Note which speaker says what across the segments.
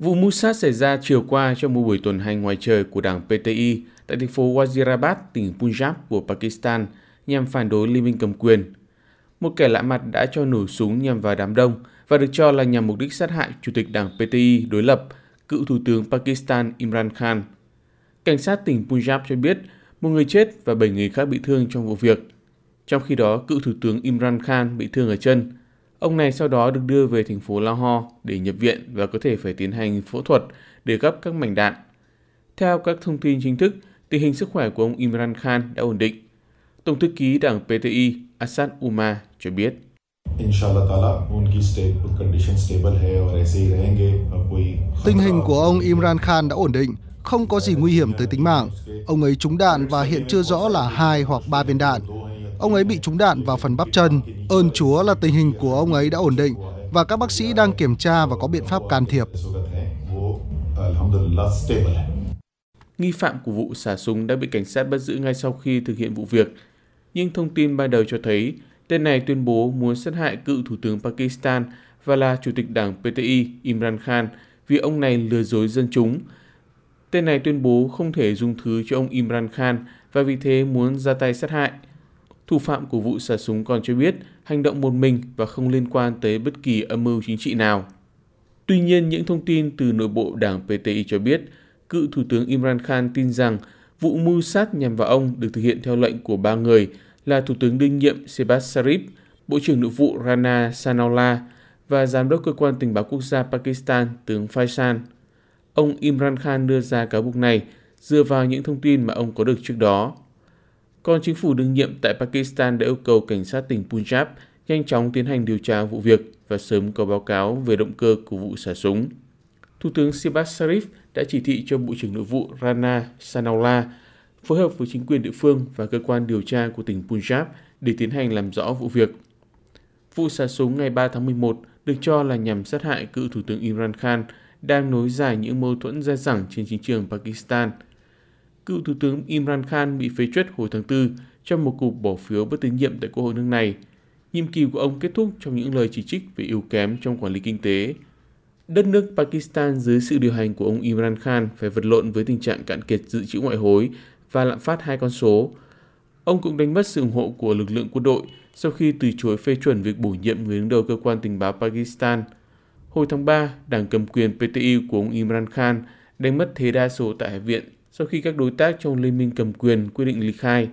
Speaker 1: Vụ mưu sát xảy ra chiều qua trong một buổi tuần hành ngoài trời của đảng PTI tại thành phố Wazirabad, tỉnh Punjab của Pakistan nhằm phản đối liên minh cầm quyền. Một kẻ lạ mặt đã cho nổ súng nhằm vào đám đông và được cho là nhằm mục đích sát hại Chủ tịch đảng PTI đối lập, cựu Thủ tướng Pakistan Imran Khan. Cảnh sát tỉnh Punjab cho biết một người chết và 7 người khác bị thương trong vụ việc. Trong khi đó, cựu Thủ tướng Imran Khan bị thương ở chân. Ông này sau đó được đưa về thành phố Lahore để nhập viện và có thể phải tiến hành phẫu thuật để gấp các mảnh đạn. Theo các thông tin chính thức, tình hình sức khỏe của ông Imran Khan đã ổn định. Tổng thư ký đảng PTI Asad Umar cho biết.
Speaker 2: Tình hình của ông Imran Khan đã ổn định, không có gì nguy hiểm tới tính mạng. Ông ấy trúng đạn và hiện chưa rõ là hai hoặc ba viên đạn. Ông ấy bị trúng đạn vào phần bắp chân. Ơn Chúa là tình hình của ông ấy đã ổn định và các bác sĩ đang kiểm tra và có biện pháp can thiệp.
Speaker 1: Nghi phạm của vụ xả súng đã bị cảnh sát bắt giữ ngay sau khi thực hiện vụ việc. Nhưng thông tin ban đầu cho thấy, tên này tuyên bố muốn sát hại cựu Thủ tướng Pakistan và là Chủ tịch đảng PTI Imran Khan vì ông này lừa dối dân chúng. Tên này tuyên bố không thể dung thứ cho ông Imran Khan và vì thế muốn ra tay sát hại. Thủ phạm của vụ xả súng còn cho biết hành động một mình và không liên quan tới bất kỳ âm mưu chính trị nào. Tuy nhiên, những thông tin từ nội bộ đảng PTI cho biết, cựu Thủ tướng Imran Khan tin rằng vụ mưu sát nhằm vào ông được thực hiện theo lệnh của ba người là Thủ tướng đương nhiệm Sebas Sharif, Bộ trưởng Nội vụ Rana Sanaullah và Giám đốc Cơ quan Tình báo Quốc gia Pakistan tướng Faisal. Ông Imran Khan đưa ra cáo buộc này dựa vào những thông tin mà ông có được trước đó. Còn chính phủ đương nhiệm tại Pakistan đã yêu cầu cảnh sát tỉnh Punjab nhanh chóng tiến hành điều tra vụ việc và sớm có báo cáo về động cơ của vụ xả súng. Thủ tướng Shehbaz Sharif đã chỉ thị cho Bộ trưởng Nội vụ Rana Sanaullah phối hợp với chính quyền địa phương và cơ quan điều tra của tỉnh Punjab để tiến hành làm rõ vụ việc. Vụ xả súng ngày 3 tháng 11 được cho là nhằm sát hại cựu Thủ tướng Imran Khan, đang nối dài những mâu thuẫn dai dẳng trên chính trường Pakistan. Cựu Thủ tướng Imran Khan bị phế truất hồi tháng 4 trong một cuộc bỏ phiếu bất tín nhiệm tại Quốc hội nước này. Nhiệm kỳ của ông kết thúc trong những lời chỉ trích về yếu kém trong quản lý kinh tế. Đất nước Pakistan dưới sự điều hành của ông Imran Khan phải vật lộn với tình trạng cạn kiệt dự trữ ngoại hối và lạm phát hai con số. Ông cũng đánh mất sự ủng hộ của lực lượng quân đội sau khi từ chối phê chuẩn việc bổ nhiệm người đứng đầu cơ quan tình báo Pakistan. Hồi tháng 3, đảng cầm quyền PTI của ông Imran Khan đánh mất thế đa số tại Hạ viện sau khi các đối tác trong liên minh cầm quyền quyết định ly khai.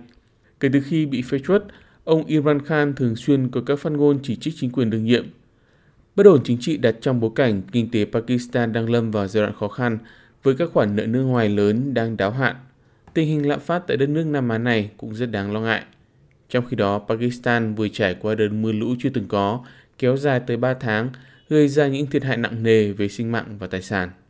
Speaker 1: Kể từ khi bị phê truất, ông Imran Khan thường xuyên có các phát ngôn chỉ trích chính quyền đương nhiệm. Bất ổn chính trị đặt trong bối cảnh kinh tế Pakistan đang lâm vào giai đoạn khó khăn với các khoản nợ nước ngoài lớn đang đáo hạn. Tình hình lạm phát tại đất nước Nam Á này cũng rất đáng lo ngại. Trong khi đó, Pakistan vừa trải qua đợt mưa lũ chưa từng có, kéo dài tới 3 tháng, gây ra những thiệt hại nặng nề về sinh mạng và tài sản.